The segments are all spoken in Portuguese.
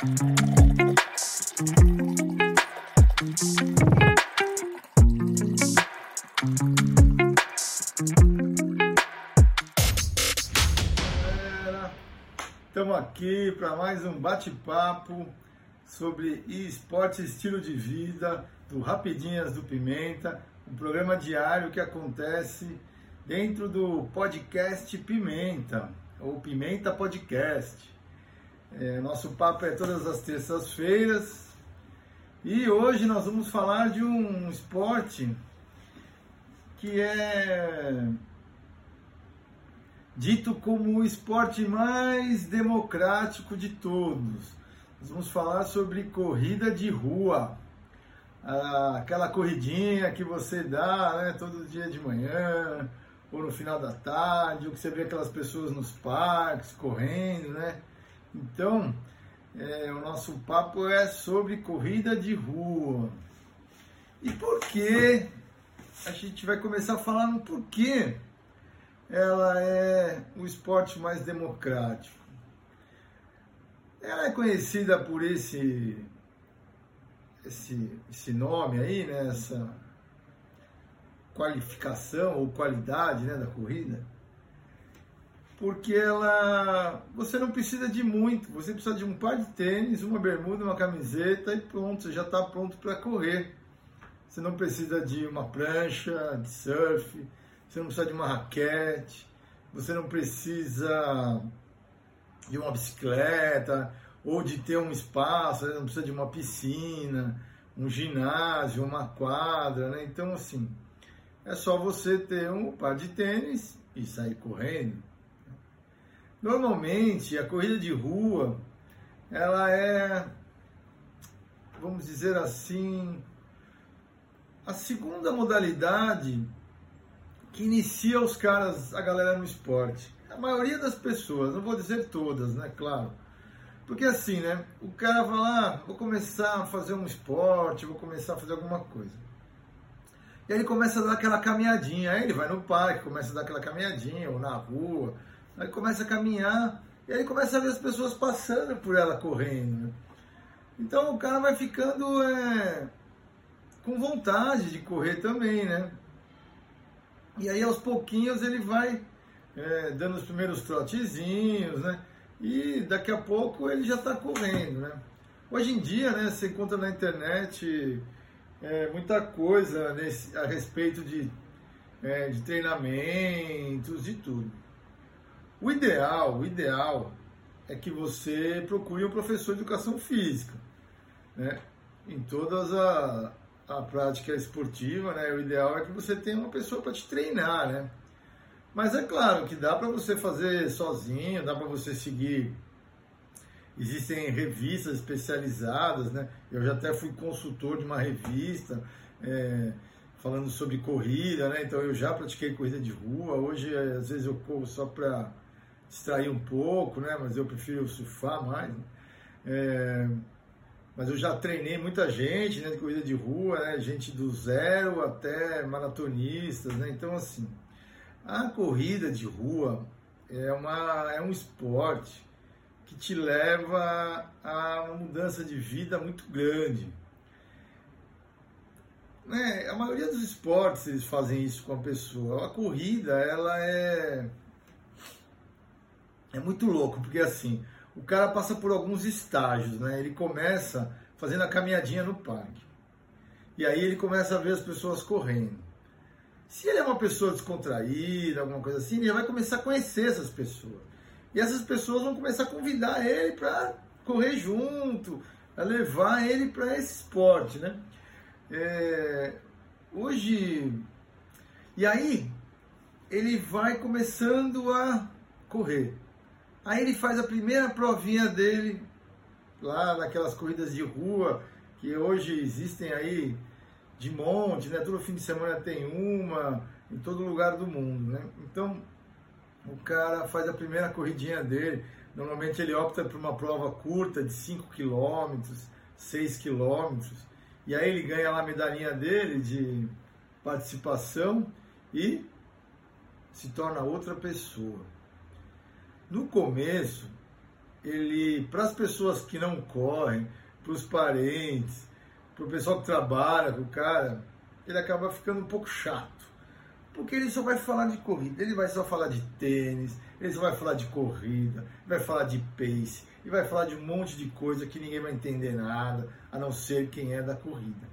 Estamos aqui para mais um bate-papo sobre esporte e estilo de vida do Rapidinhas do Pimenta, um programa diário que acontece dentro do podcast Pimenta, ou Pimenta Podcast. É, nosso papo é todas as terças-feiras e hoje nós vamos falar de um esporte que é dito como o esporte mais democrático de todos. Nós vamos falar sobre corrida de rua. Ah, aquela corridinha que você dá né, todo dia de manhã ou no final da tarde, ou que você vê aquelas pessoas nos parques correndo, né? Então, é, o nosso papo é sobre corrida de rua. E por que? A gente vai começar falando por que ela é o esporte mais democrático. Ela é conhecida por esse esse, esse nome aí, né? Essa qualificação ou qualidade né, da corrida, porque ela você não precisa de muito, você precisa de um par de tênis, uma bermuda, uma camiseta e pronto, você já está pronto para correr. Você não precisa de uma prancha de surf, você não precisa de uma raquete, você não precisa de uma bicicleta ou de ter um espaço, você não precisa de uma piscina, um ginásio, uma quadra, né? Então, assim, é só você ter um par de tênis e sair correndo. Normalmente, a corrida de rua, ela é, vamos dizer assim, a segunda modalidade que inicia os caras, a galera no esporte. A maioria das pessoas, não vou dizer todas, né? Claro. Porque assim, né? O cara vai lá, ah, vou começar a fazer um esporte, vou começar a fazer alguma coisa. E aí ele começa a dar aquela caminhadinha, aí ele vai no parque, começa a dar aquela caminhadinha, ou na rua, aí começa a caminhar, e aí começa a ver as pessoas passando por ela correndo. Então o cara vai ficando é, com vontade de correr também, né? E aí aos pouquinhos ele vai é, dando os primeiros trotezinhos, né? E daqui a pouco ele já está correndo, né? Hoje em dia, né, você encontra na internet é, muita coisa nesse, a respeito de, é, de treinamentos, de tudo. O ideal, o ideal é que você procure um professor de educação física, né? Em todas a, a prática esportiva, né, o ideal é que você tenha uma pessoa para te treinar, né? Mas é claro que dá para você fazer sozinho, dá para você seguir. Existem revistas especializadas, né? Eu já até fui consultor de uma revista é, falando sobre corrida, né? Então eu já pratiquei corrida de rua. Hoje, às vezes, eu corro só para distrair um pouco, né? Mas eu prefiro surfar mais. Né? É, mas eu já treinei muita gente né, de corrida de rua, né, gente do zero até maratonistas, né? Então assim, a corrida de rua é, uma, é um esporte que te leva a uma mudança de vida muito grande. Né? A maioria dos esportes eles fazem isso com a pessoa. A corrida, ela é é muito louco, porque assim, o cara passa por alguns estágios, né? Ele começa fazendo a caminhadinha no parque. E aí ele começa a ver as pessoas correndo. Se ele é uma pessoa descontraída, alguma coisa assim, ele vai começar a conhecer essas pessoas. E essas pessoas vão começar a convidar ele para correr junto, a levar ele para esse esporte, né? É, hoje, e aí ele vai começando a correr. Aí ele faz a primeira provinha dele lá naquelas corridas de rua que hoje existem aí de monte, né? Todo fim de semana tem uma em todo lugar do mundo, né? Então o cara faz a primeira corridinha dele. Normalmente ele opta por uma prova curta de 5 km, 6 km, e aí ele ganha lá a medalhinha dele de participação e se torna outra pessoa. No começo, ele, para as pessoas que não correm, para os parentes, para o pessoal que trabalha com o cara, ele acaba ficando um pouco chato. Porque ele só vai falar de corrida, ele vai só falar de tênis, ele só vai falar de corrida, vai falar de pace, e vai falar de um monte de coisa que ninguém vai entender nada, a não ser quem é da corrida.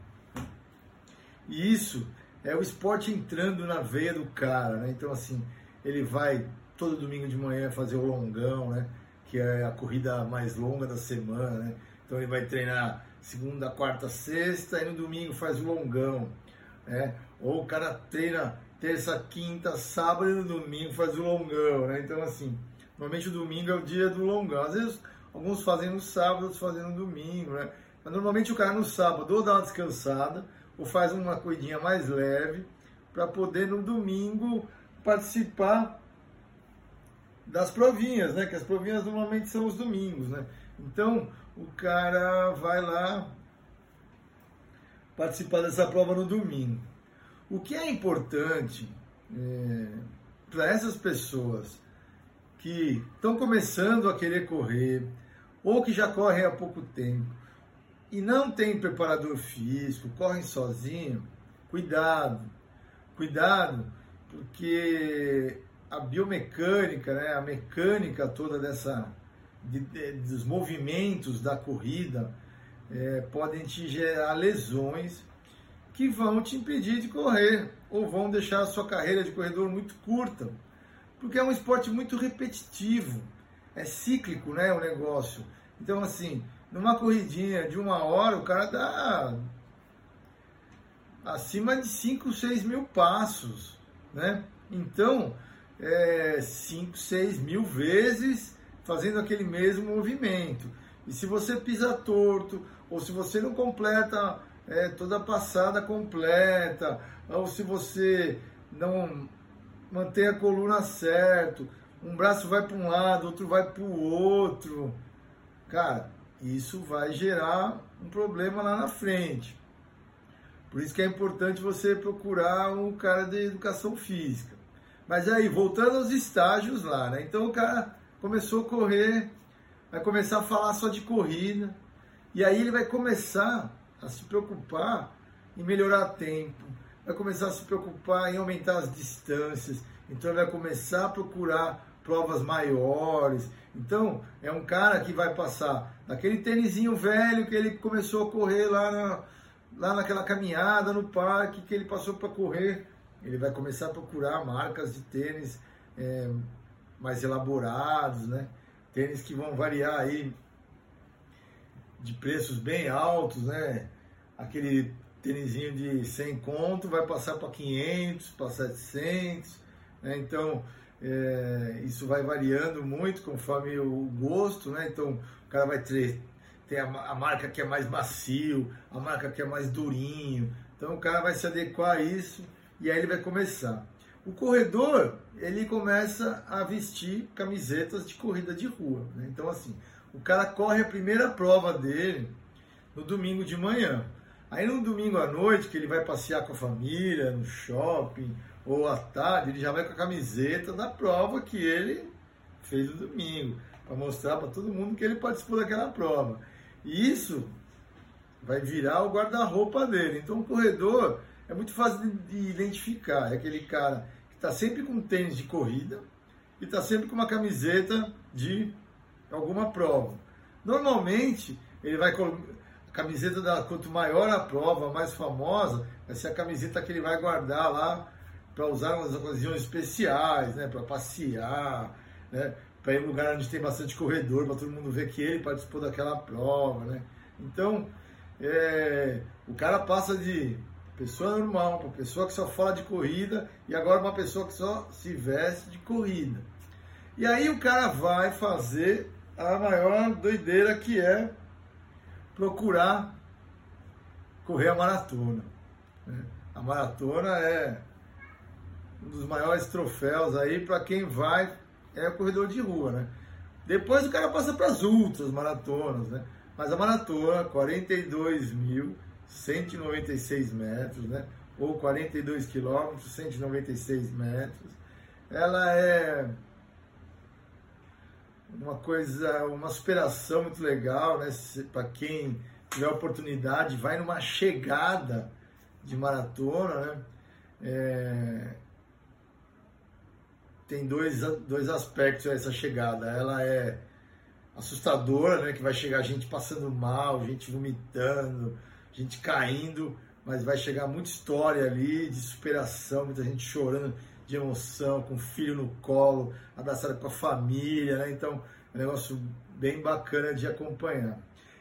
E isso é o esporte entrando na veia do cara, né? Então, assim, ele vai todo domingo de manhã fazer o longão, né? Que é a corrida mais longa da semana, né? Então ele vai treinar segunda, quarta, sexta e no domingo faz o longão, né? Ou o cara treina terça, quinta, sábado e no domingo faz o longão, né? Então assim, normalmente o domingo é o dia do longão. Às vezes alguns fazem no sábado, outros fazem no domingo, né? Mas normalmente o cara no sábado ou dá uma descansada ou faz uma corridinha mais leve para poder no domingo participar das provinhas, né? Que as provinhas normalmente são os domingos, né? Então o cara vai lá participar dessa prova no domingo. O que é importante é, para essas pessoas que estão começando a querer correr ou que já correm há pouco tempo e não tem preparador físico, correm sozinho, cuidado, cuidado, porque a biomecânica, né, a mecânica toda dessa de, de, dos movimentos da corrida é, podem te gerar lesões que vão te impedir de correr ou vão deixar a sua carreira de corredor muito curta, porque é um esporte muito repetitivo, é cíclico, né, o negócio. Então assim, numa corridinha de uma hora, o cara dá acima de 5, 6 mil passos, né? Então, 5, é, 6 mil vezes fazendo aquele mesmo movimento. E se você pisa torto, ou se você não completa é, toda a passada completa, ou se você não mantém a coluna certo, um braço vai para um lado, outro vai para o outro, cara, isso vai gerar um problema lá na frente. Por isso que é importante você procurar um cara de educação física. Mas aí, voltando aos estágios lá, né? Então o cara começou a correr, vai começar a falar só de corrida, e aí ele vai começar a se preocupar em melhorar tempo, vai começar a se preocupar em aumentar as distâncias, então ele vai começar a procurar provas maiores. Então, é um cara que vai passar daquele tênisinho velho que ele começou a correr lá, na, lá naquela caminhada no parque, que ele passou para correr ele vai começar a procurar marcas de tênis é, mais elaborados, né? Tênis que vão variar aí de preços bem altos, né? Aquele tênisinho de 100 conto vai passar para 500, para 700, né? Então, é, isso vai variando muito conforme o gosto, né? Então, o cara vai ter, ter a, a marca que é mais macio, a marca que é mais durinho. Então, o cara vai se adequar a isso e aí ele vai começar. O corredor, ele começa a vestir camisetas de corrida de rua. Né? Então, assim, o cara corre a primeira prova dele no domingo de manhã. Aí no domingo à noite, que ele vai passear com a família, no shopping, ou à tarde, ele já vai com a camiseta da prova que ele fez no domingo, para mostrar para todo mundo que ele participou daquela prova. E isso vai virar o guarda-roupa dele. Então o corredor, é muito fácil de identificar. É aquele cara que está sempre com tênis de corrida e está sempre com uma camiseta de alguma prova. Normalmente, ele vai com a camiseta da quanto maior a prova, mais famosa, vai ser a camiseta que ele vai guardar lá para usar nas ocasiões especiais, né, para passear, né, para ir em um lugar onde tem bastante corredor, para todo mundo ver que ele participou daquela prova, né? Então, é, o cara passa de pessoa normal, uma pessoa que só fala de corrida e agora uma pessoa que só se veste de corrida. E aí o cara vai fazer a maior doideira que é procurar correr a maratona. Né? A maratona é um dos maiores troféus aí para quem vai, é o corredor de rua, né? Depois o cara passa para as ultras maratonas, né? Mas a maratona, 42 mil 196 metros, né? ou 42 quilômetros, 196 metros. Ela é uma coisa, uma superação muito legal, né? Para quem tiver oportunidade, vai numa chegada de maratona, né? É... Tem dois, dois aspectos essa chegada. Ela é assustadora, né? Que vai chegar gente passando mal, gente vomitando, gente caindo, mas vai chegar muita história ali de superação, muita gente chorando de emoção, com o filho no colo, abraçada com a família, né? Então, é um negócio bem bacana de acompanhar.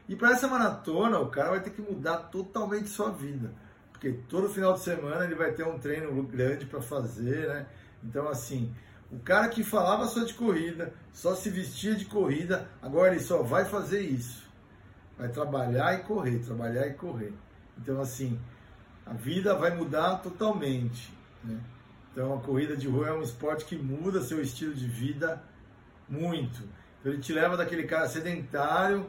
E para essa maratona, o cara vai ter que mudar totalmente sua vida, porque todo final de semana ele vai ter um treino grande para fazer, né? Então, assim, o cara que falava só de corrida, só se vestia de corrida, agora ele só vai fazer isso. Vai trabalhar e correr, trabalhar e correr. Então, assim, a vida vai mudar totalmente. Né? Então, a corrida de rua é um esporte que muda seu estilo de vida muito. Então, ele te leva daquele cara sedentário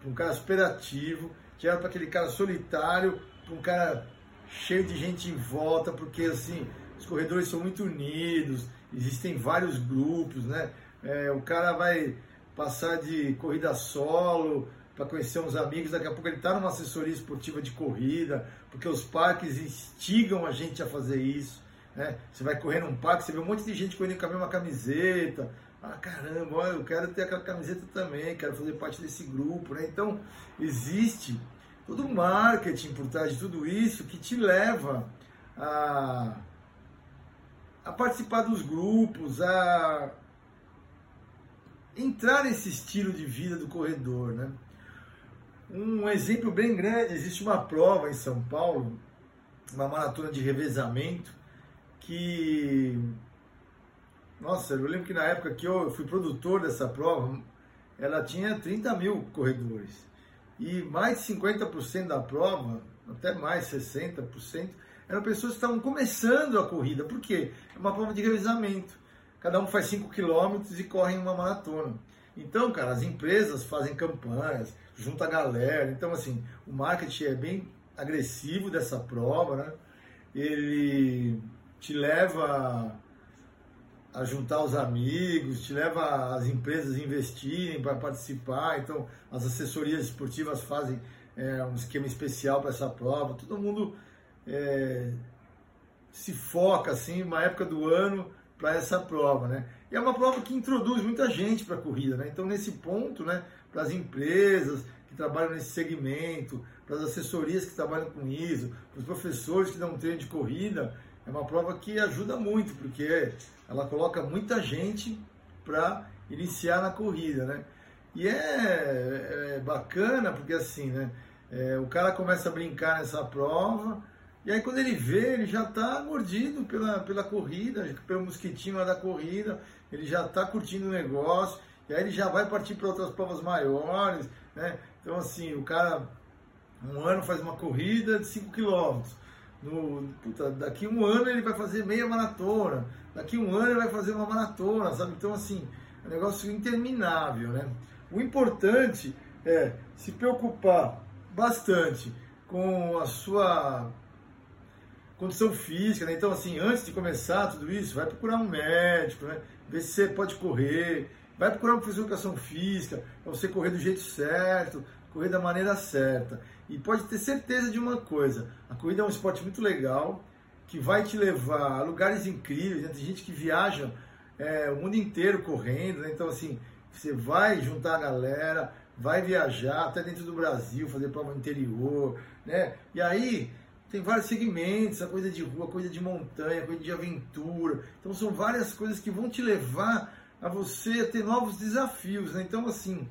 para um cara superativo, te leva para aquele cara solitário, para um cara cheio de gente em volta, porque assim, os corredores são muito unidos, existem vários grupos, né? É, o cara vai passar de corrida solo para conhecer uns amigos, daqui a pouco ele está numa assessoria esportiva de corrida, porque os parques instigam a gente a fazer isso. Né? Você vai correr num parque, você vê um monte de gente correndo com a mesma camiseta. Ah, caramba, eu quero ter aquela camiseta também, quero fazer parte desse grupo. Né? Então, existe todo um marketing por trás de tudo isso que te leva a a participar dos grupos, a entrar nesse estilo de vida do corredor, né? Um exemplo bem grande, existe uma prova em São Paulo, uma maratona de revezamento, que nossa, eu lembro que na época que eu fui produtor dessa prova, ela tinha 30 mil corredores. E mais de 50% da prova, até mais 60%, eram pessoas que estavam começando a corrida. Por quê? É uma prova de revezamento. Cada um faz 5 quilômetros e corre uma maratona. Então, cara, as empresas fazem campanhas, junta a galera. Então, assim, o marketing é bem agressivo dessa prova, né? Ele te leva a juntar os amigos, te leva as empresas a investirem para participar. Então, as assessorias esportivas fazem é, um esquema especial para essa prova. Todo mundo é, se foca assim, uma época do ano para essa prova, né? E é uma prova que introduz muita gente para a corrida, né? Então nesse ponto, né, para as empresas que trabalham nesse segmento, para as assessorias que trabalham com isso, para os professores que dão treino de corrida, é uma prova que ajuda muito, porque ela coloca muita gente para iniciar na corrida, né? E é, é bacana porque assim, né? É, o cara começa a brincar nessa prova, e aí quando ele vê, ele já está mordido pela, pela corrida, pelo mosquitinho lá da corrida, ele já está curtindo o negócio, e aí ele já vai partir para outras provas maiores, né? Então assim, o cara um ano faz uma corrida de 5 km. No, puta, daqui um ano ele vai fazer meia maratona, daqui um ano ele vai fazer uma maratona, sabe? Então assim, é um negócio interminável, né? O importante é se preocupar bastante com a sua condição física, né? Então, assim, antes de começar tudo isso, vai procurar um médico, né? Ver se você pode correr, vai procurar um professor de educação física, para você correr do jeito certo, correr da maneira certa. E pode ter certeza de uma coisa, a corrida é um esporte muito legal, que vai te levar a lugares incríveis, né? tem gente que viaja é, o mundo inteiro correndo, né? então assim, você vai juntar a galera, vai viajar até dentro do Brasil, fazer prova interior, né? E aí tem vários segmentos, a coisa de rua, a coisa de montanha, a coisa de aventura. Então são várias coisas que vão te levar a você ter novos desafios. Né? Então, assim,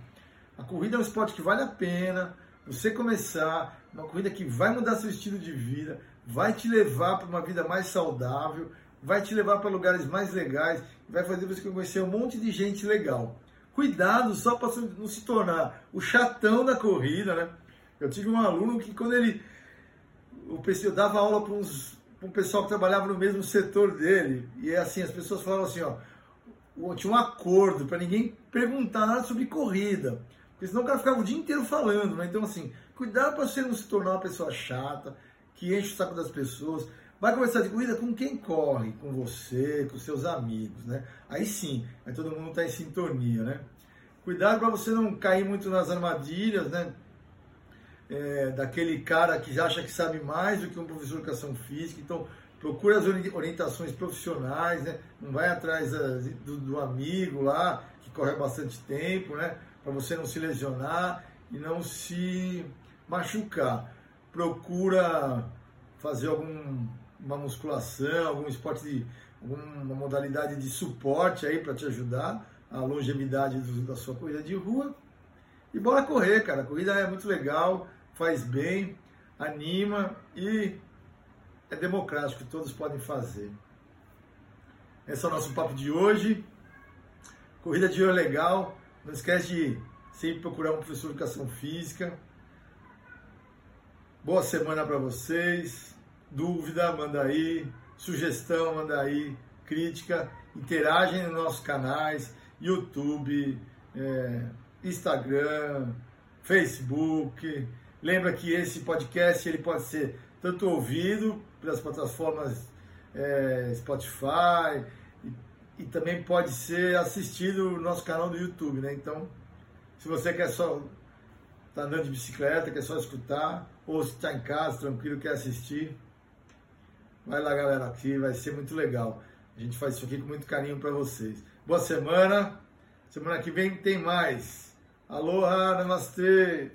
a corrida é um esporte que vale a pena você começar, uma corrida que vai mudar seu estilo de vida, vai te levar para uma vida mais saudável, vai te levar para lugares mais legais, vai fazer você conhecer um monte de gente legal. Cuidado só para não se tornar o chatão da corrida, né? Eu tive um aluno que quando ele o eu dava aula para um pessoal que trabalhava no mesmo setor dele. E é assim, as pessoas falavam assim, ó, tinha um acordo para ninguém perguntar nada sobre corrida. Porque senão o cara ficava o dia inteiro falando, né? Então, assim, cuidado para você não se tornar uma pessoa chata, que enche o saco das pessoas. Vai conversar de corrida com quem corre, com você, com seus amigos, né? Aí sim, aí todo mundo está em sintonia, né? Cuidado para você não cair muito nas armadilhas, né? É, daquele cara que acha que sabe mais do que um professor de educação física. Então, procure as orientações profissionais, né? Não vai atrás do, do amigo lá, que corre bastante tempo, né? Para você não se lesionar e não se machucar. Procura fazer alguma musculação, algum esporte de alguma modalidade de suporte aí para te ajudar a longevidade da sua corrida de rua. E bora correr, cara. A corrida é muito legal, faz bem, anima e é democrático, todos podem fazer. Esse é o nosso papo de hoje. Corrida de é legal. Não esquece de sempre procurar um professor de educação física. Boa semana para vocês. Dúvida, manda aí. Sugestão, manda aí. Crítica, interagem nos nossos canais, YouTube, é, Instagram, Facebook. Lembra que esse podcast ele pode ser tanto ouvido pelas plataformas é, Spotify e, e, também pode ser assistido no nosso canal do YouTube, né? Então, se você quer só tá andando de bicicleta, quer só escutar, ou se está em casa, tranquilo, quer assistir, vai lá, galera, aqui vai ser muito legal. A gente faz isso aqui com muito carinho para vocês. Boa semana. Semana que vem tem mais. Aloha, namastê.